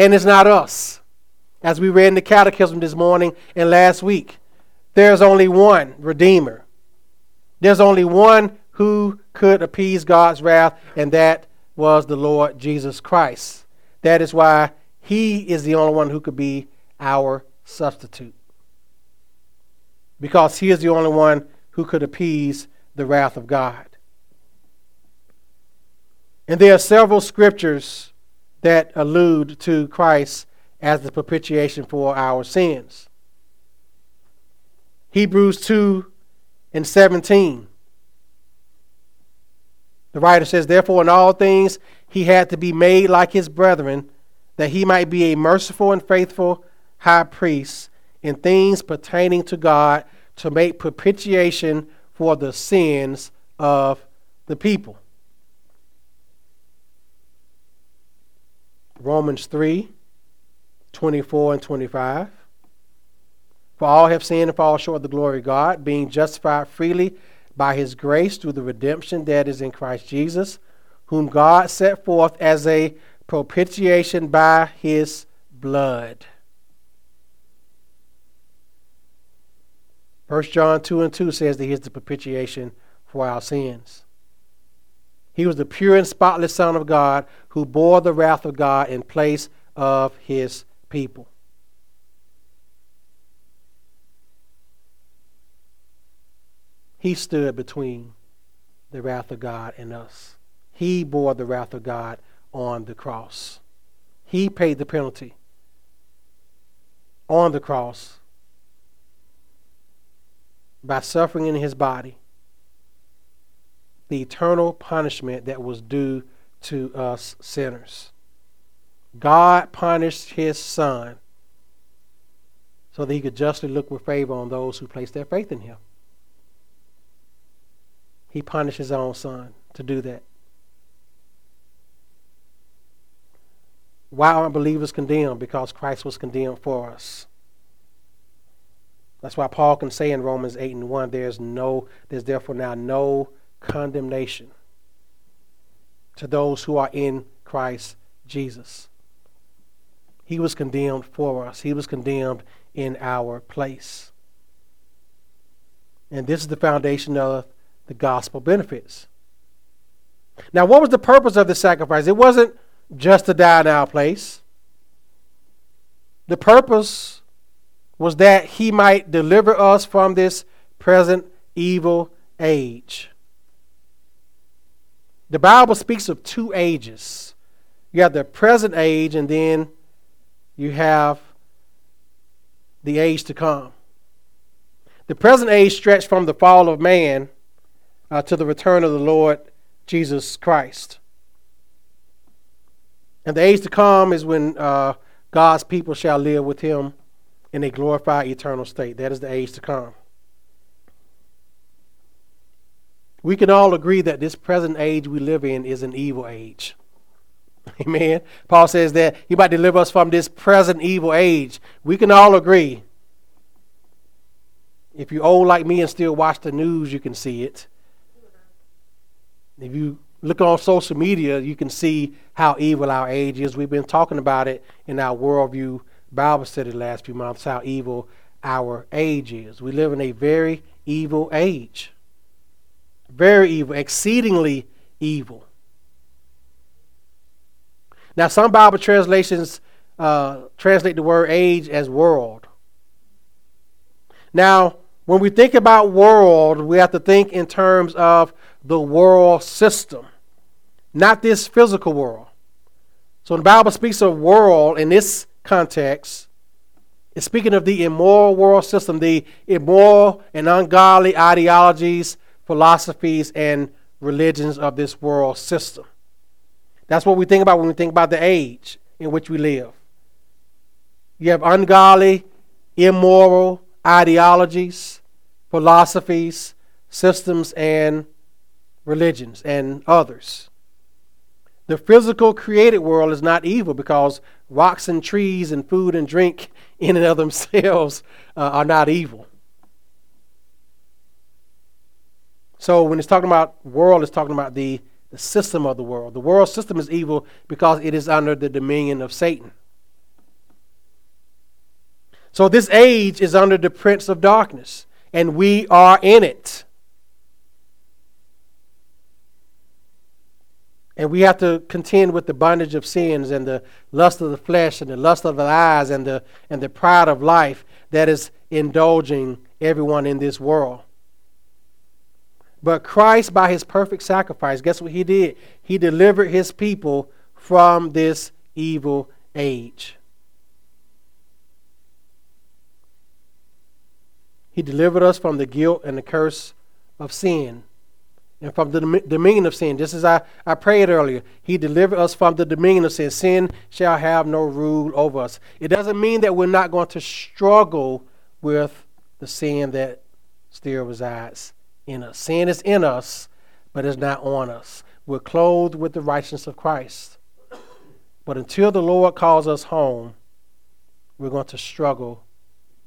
and it's not us. As we read in the catechism this morning and last week, there's only one Redeemer. There's only one who could appease God's wrath, and that was the Lord Jesus Christ. That is why he is the only one who could be our substitute. Because he is the only one who could appease the wrath of God. And there are several scriptures that allude to Christ as the propitiation for our sins. Hebrews 2 and 17. The writer says, Therefore, in all things he had to be made like his brethren, that he might be a merciful and faithful high priest in things pertaining to God to make propitiation for the sins of the people. Romans 3 24 and 25. For all have sinned and fall short of the glory of God, being justified freely by his grace through the redemption that is in Christ Jesus, whom God set forth as a propitiation by his blood. 1 John 2 and 2 says that he is the propitiation for our sins. He was the pure and spotless Son of God who bore the wrath of God in place of his people. He stood between the wrath of God and us. He bore the wrath of God on the cross. He paid the penalty on the cross by suffering in his body the eternal punishment that was due to us sinners. God punished his son so that he could justly look with favor on those who place their faith in him. He punished his own son to do that. Why aren't believers condemned? Because Christ was condemned for us. That's why Paul can say in Romans 8 and 1, there's no, there's therefore now no condemnation to those who are in Christ Jesus. He was condemned for us, He was condemned in our place. And this is the foundation of the gospel benefits. Now, what was the purpose of the sacrifice? It wasn't just to die in our place. The purpose was that he might deliver us from this present evil age. The Bible speaks of two ages. You have the present age, and then you have the age to come. The present age stretched from the fall of man uh, to the return of the Lord Jesus Christ. And the age to come is when uh, God's people shall live with him in a glorified eternal state. That is the age to come. We can all agree that this present age we live in is an evil age. (laughs) Amen. Paul says that he might deliver us from this present evil age. We can all agree. If you're old like me and still watch the news, you can see it. If you look on social media, you can see how evil our age is. We've been talking about it in our worldview Bible study the last few months, how evil our age is. We live in a very evil age. Very evil, exceedingly evil. Now, some Bible translations uh, translate the word age as world. Now, when we think about world, we have to think in terms of the world system, not this physical world. So, when the Bible speaks of world in this context, it's speaking of the immoral world system, the immoral and ungodly ideologies, philosophies, and religions of this world system. That's what we think about when we think about the age in which we live. You have ungodly, immoral ideologies, philosophies, systems, and religions, and others. The physical created world is not evil because rocks and trees and food and drink (laughs) in and of themselves uh, are not evil. So when it's talking about world, it's talking about the the system of the world. The world system is evil because it is under the dominion of Satan. So this age is under the prince of darkness, and we are in it. And we have to contend with the bondage of sins and the lust of the flesh and the lust of the eyes and the, and the pride of life that is indulging everyone in this world. But Christ, by his perfect sacrifice, guess what he did? He delivered his people from this evil age. He delivered us from the guilt and the curse of sin and from the dominion of sin. Just as I, I prayed earlier, He delivered us from the dominion of sin. Sin shall have no rule over us. It doesn't mean that we're not going to struggle with the sin that still resides in us. Sin is in us, but it's not on us. We're clothed with the righteousness of Christ. But until the Lord calls us home, we're going to struggle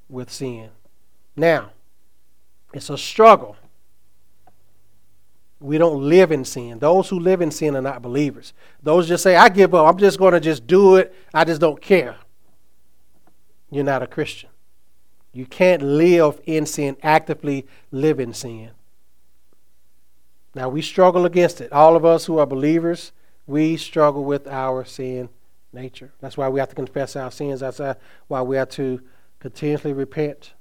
with sin. Now, it's a struggle. We don't live in sin. Those who live in sin are not believers. Those just say, I give up. I'm just going to just do it. I just don't care. You're not a Christian. You can't live in sin, actively live in sin. Now, we struggle against it. All of us who are believers, we struggle with our sin nature. That's why we have to confess our sins. That's uh, why we have to continuously repent.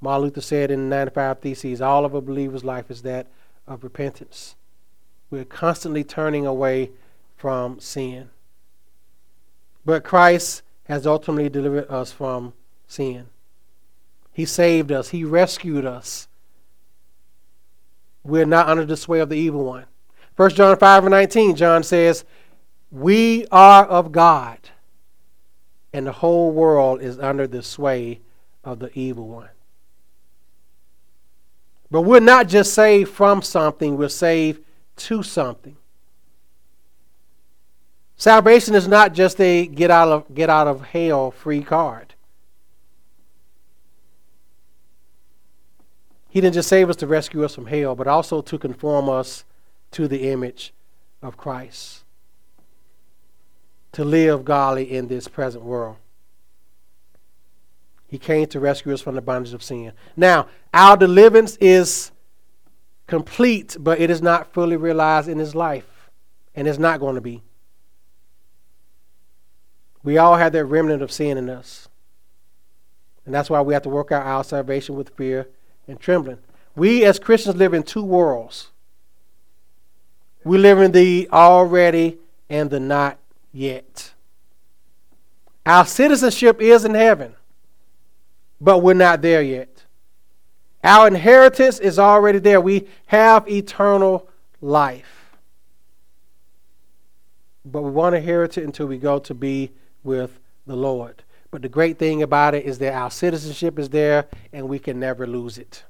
Martin Luther said in the 95 Theses, all of a believer's life is that of repentance. We're constantly turning away from sin. But Christ has ultimately delivered us from sin. He saved us, He rescued us we're not under the sway of the evil one. 1 John 5 and 19, John says, We are of God, and the whole world is under the sway of the evil one. But we're not just saved from something, we're saved to something. Salvation is not just a get out of get out of hell free card. He didn't just save us to rescue us from hell, but also to conform us to the image of Christ, to live godly in this present world. He came to rescue us from the bondage of sin. Now, our deliverance is complete, but it is not fully realized in his life, and it's not going to be. We all have that remnant of sin in us. And that's why we have to work out our salvation with fear and trembling. We as Christians live in two worlds. We live in the already and the not yet. Our citizenship is in heaven, but we're not there yet. Our inheritance is already there. We have eternal life. But we won't inherit it until we go to be with the Lord. But the great thing about it is that our citizenship is there and we can never lose it.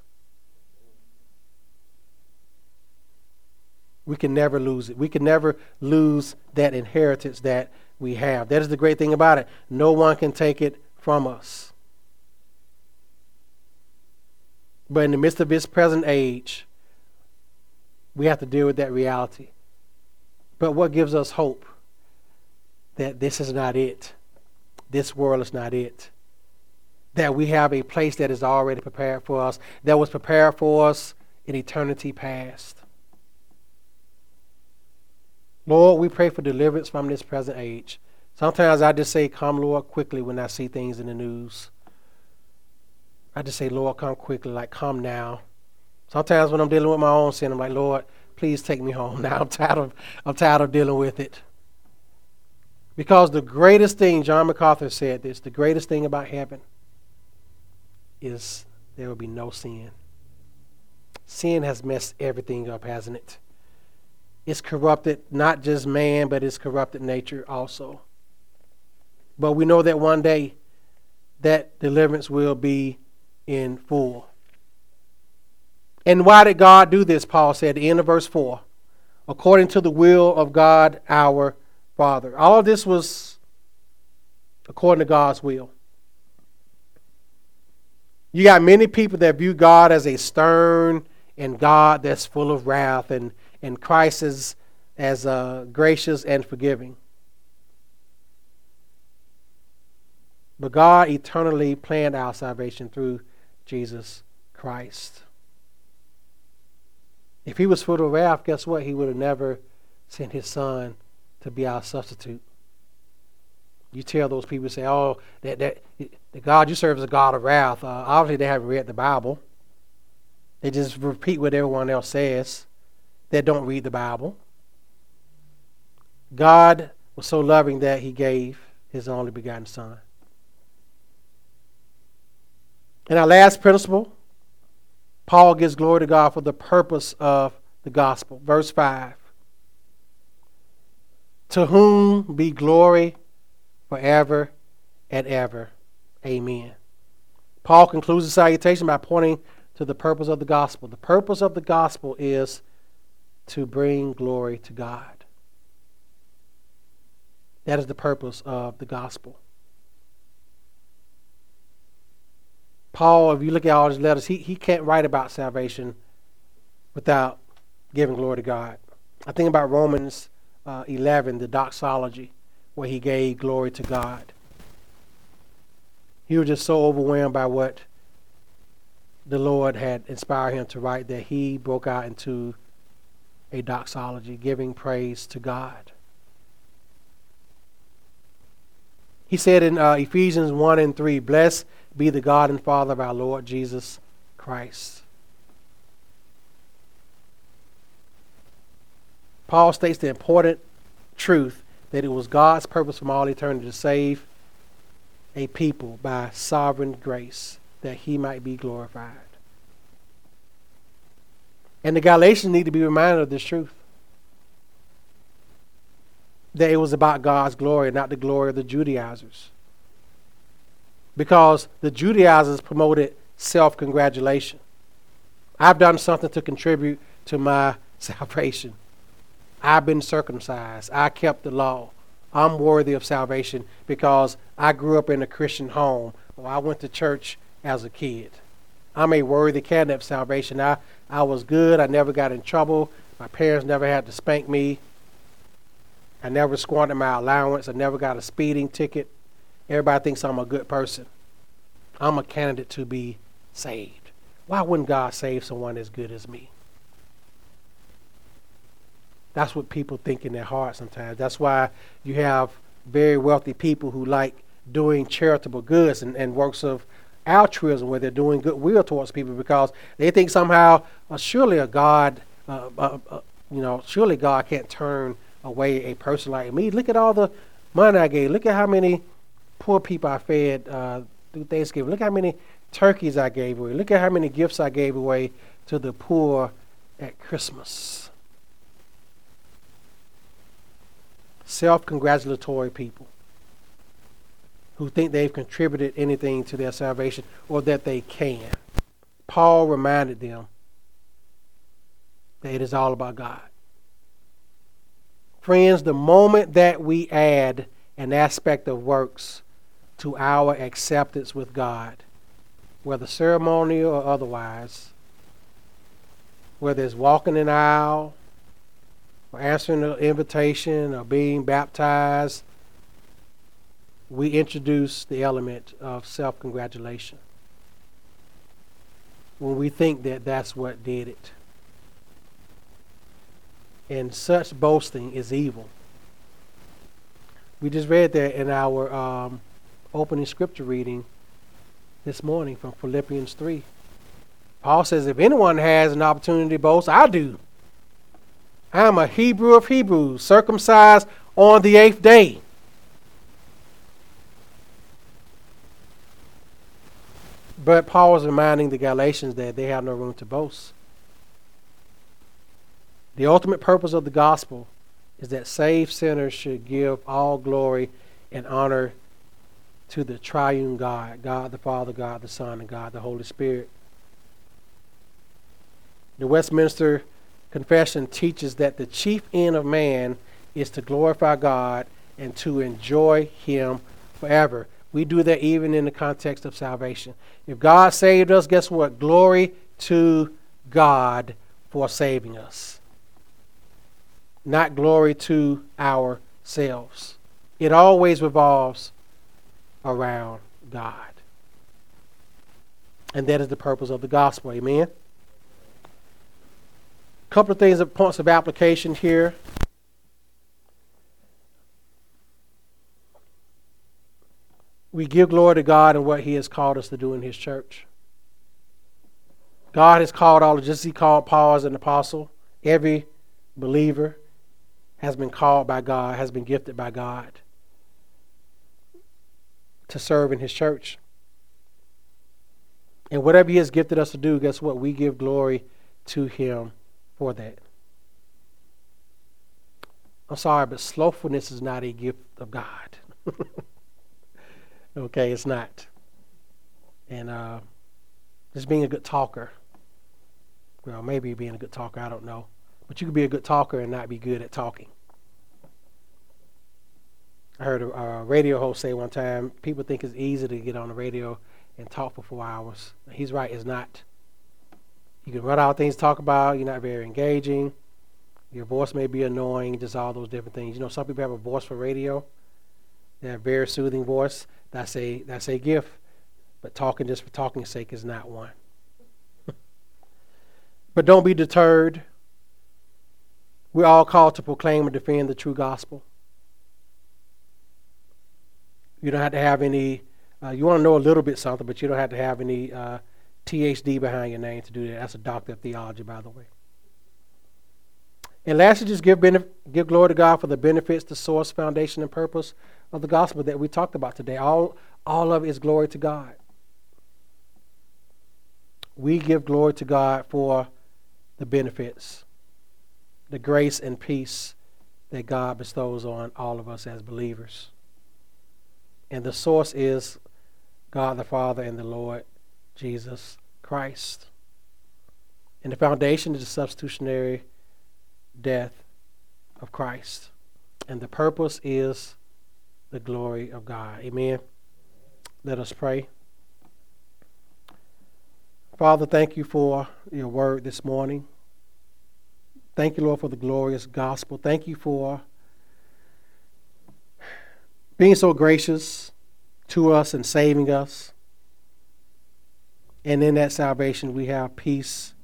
We can never lose it. We can never lose that inheritance that we have. That is the great thing about it. No one can take it from us. But in the midst of this present age, we have to deal with that reality. But what gives us hope? That this is not it. This world is not it. That we have a place that is already prepared for us, that was prepared for us in eternity past. Lord, we pray for deliverance from this present age. Sometimes I just say, Come, Lord, quickly when I see things in the news. I just say, Lord, come quickly, like, come now. Sometimes when I'm dealing with my own sin, I'm like, Lord, please take me home (laughs) now. I'm tired of, I'm tired of dealing with it. Because the greatest thing, John MacArthur said this, the greatest thing about heaven is there will be no sin. Sin has messed everything up, hasn't it? It's corrupted not just man, but it's corrupted nature also. But we know that one day that deliverance will be in full. And why did God do this? Paul said the end of verse 4 according to the will of God our Father. All of this was according to God's will. You got many people that view God as a stern and God that's full of wrath, and, and Christ is as uh, gracious and forgiving. But God eternally planned our salvation through Jesus Christ. If he was full of wrath, guess what? He would have never sent his son to be our substitute. You tell those people, say, oh, that, that the God you serve is a God of wrath. Uh, obviously, they haven't read the Bible. They just repeat what everyone else says. They don't read the Bible. God was so loving that he gave his only begotten Son. And our last principle, Paul gives glory to God for the purpose of the gospel. Verse 5 To whom be glory forever and ever. Amen. Paul concludes the salutation by pointing to the purpose of the gospel. The purpose of the gospel is to bring glory to God. That is the purpose of the gospel. Paul, if you look at all his letters, he, he can't write about salvation without giving glory to God. I think about Romans uh, 11, the doxology, where he gave glory to God. He was just so overwhelmed by what the Lord had inspired him to write that he broke out into a doxology, giving praise to God. He said in uh, Ephesians 1 and 3, Blessed be the God and Father of our Lord Jesus Christ. Paul states the important truth that it was God's purpose from all eternity to save a people by sovereign grace that he might be glorified. And the Galatians need to be reminded of this truth. That it was about God's glory, not the glory of the Judaizers. Because the Judaizers promoted self congratulation. I've done something to contribute to my (laughs) salvation. I've been circumcised. I kept the law. I'm worthy of salvation because I grew up in a Christian home or I went to church as a kid. I'm a worthy candidate of salvation. I, I was good. I never got in trouble. My parents never had to spank me. I never squandered my allowance. I never got a speeding ticket. Everybody thinks I'm a good person. I'm a candidate to be saved. Why wouldn't God save someone as good as me? That's what people think in their heart sometimes. That's why you have very wealthy people who like doing charitable goods and, and works of altruism where they're doing goodwill towards people because they think somehow, uh, surely a God, uh, uh, uh, you know, surely God can't turn away a person like me. Look at all the money I gave. Look at how many poor people I fed uh, through Thanksgiving. Look how many turkeys I gave away. Look at how many gifts I gave away to the poor at Christmas. Self congratulatory people who think they've contributed anything to their salvation or that they can. Paul reminded them that it is all about God. Friends, the moment that we add an aspect of works to our acceptance with God, whether ceremonial or otherwise, whether it's walking an aisle, or answering an invitation, or being baptized, we introduce the element of self congratulation when we think that that's what did it. And such boasting is evil. We just read that in our um, opening scripture reading this morning from Philippians 3. Paul says, If anyone has an opportunity to boast, I do. I am a Hebrew of Hebrews, circumcised on the eighth day. But Paul is reminding the Galatians that they have no room to boast. The ultimate purpose of the gospel is that saved sinners should give all glory and honor to the triune God God the Father, God the Son, and God the Holy Spirit. The Westminster Confession teaches that the chief end of man is to glorify God and to enjoy Him forever. We do that even in the context of salvation. If God saved us, guess what? Glory to God for saving us, not glory to ourselves. It always revolves around God. And that is the purpose of the gospel. Amen. Couple of things, of points of application here. we give glory to God and what He has called us to do in His church. God has called all, just as He called Paul as an apostle. Every believer has been called by God, has been gifted by God to serve in His church. And whatever He has gifted us to do, guess what? We give glory to Him for that. I'm sorry, but slothfulness is not a gift of God. (laughs) Okay, it's not. And uh, just being a good talker. Well, maybe being a good talker, I don't know. But you could be a good talker and not be good at talking. I heard a, a radio host say one time people think it's easy to get on the radio and talk for four hours. He's right, it's not. You can run out of things to talk about, you're not very engaging. Your voice may be annoying, just all those different things. You know, some people have a voice for radio. They have a very soothing voice. That's a that's a gift. But talking just for talking's sake is not one. (laughs) but don't be deterred. We're all called to proclaim and defend the true gospel. You don't have to have any. Uh, you want to know a little bit something, but you don't have to have any uh, THD behind your name to do that. That's a doctor of theology, by the way. And lastly, just give, benef- give glory to God for the benefits, the source, foundation, and purpose of the gospel that we talked about today. All, all of it is glory to God. We give glory to God for the benefits, the grace and peace that God bestows on all of us as believers. And the source is God the Father and the Lord Jesus Christ. And the foundation is the substitutionary death of Christ. And the purpose is the glory of God. Amen. Let us pray. Father, thank you for your word this morning. Thank you, Lord, for the glorious gospel. Thank you for being so gracious to us and saving us. And in that salvation, we have peace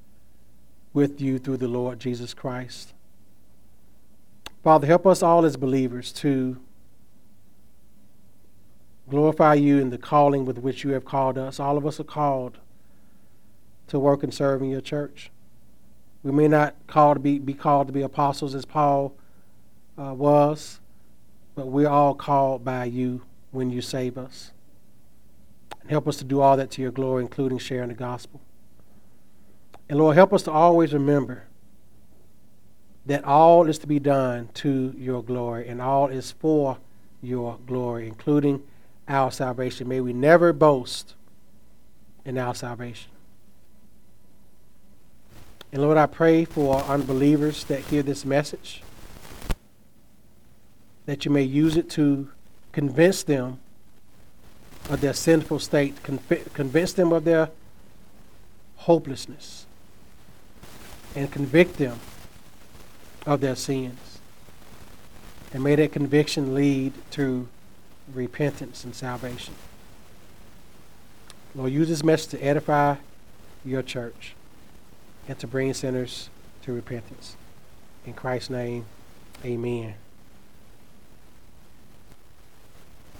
with you through the Lord Jesus Christ. Father, help us all as believers to glorify you in the calling with which you have called us. All of us are called to work and serve in your church. We may not call to be, be called to be apostles as Paul uh, was, but we're all called by you when you save us. Help us to do all that to your glory, including sharing the gospel. And Lord, help us to always remember that all is to be done to your glory and all is for your glory, including our salvation. May we never boast in our salvation. And Lord, I pray for unbelievers that hear this message, that you may use it to convince them of their sinful state, convince them of their hopelessness, and convict them of their sins. And may that conviction lead to repentance and salvation. Lord, use this message to edify your church and to bring sinners to repentance. In Christ's name, amen.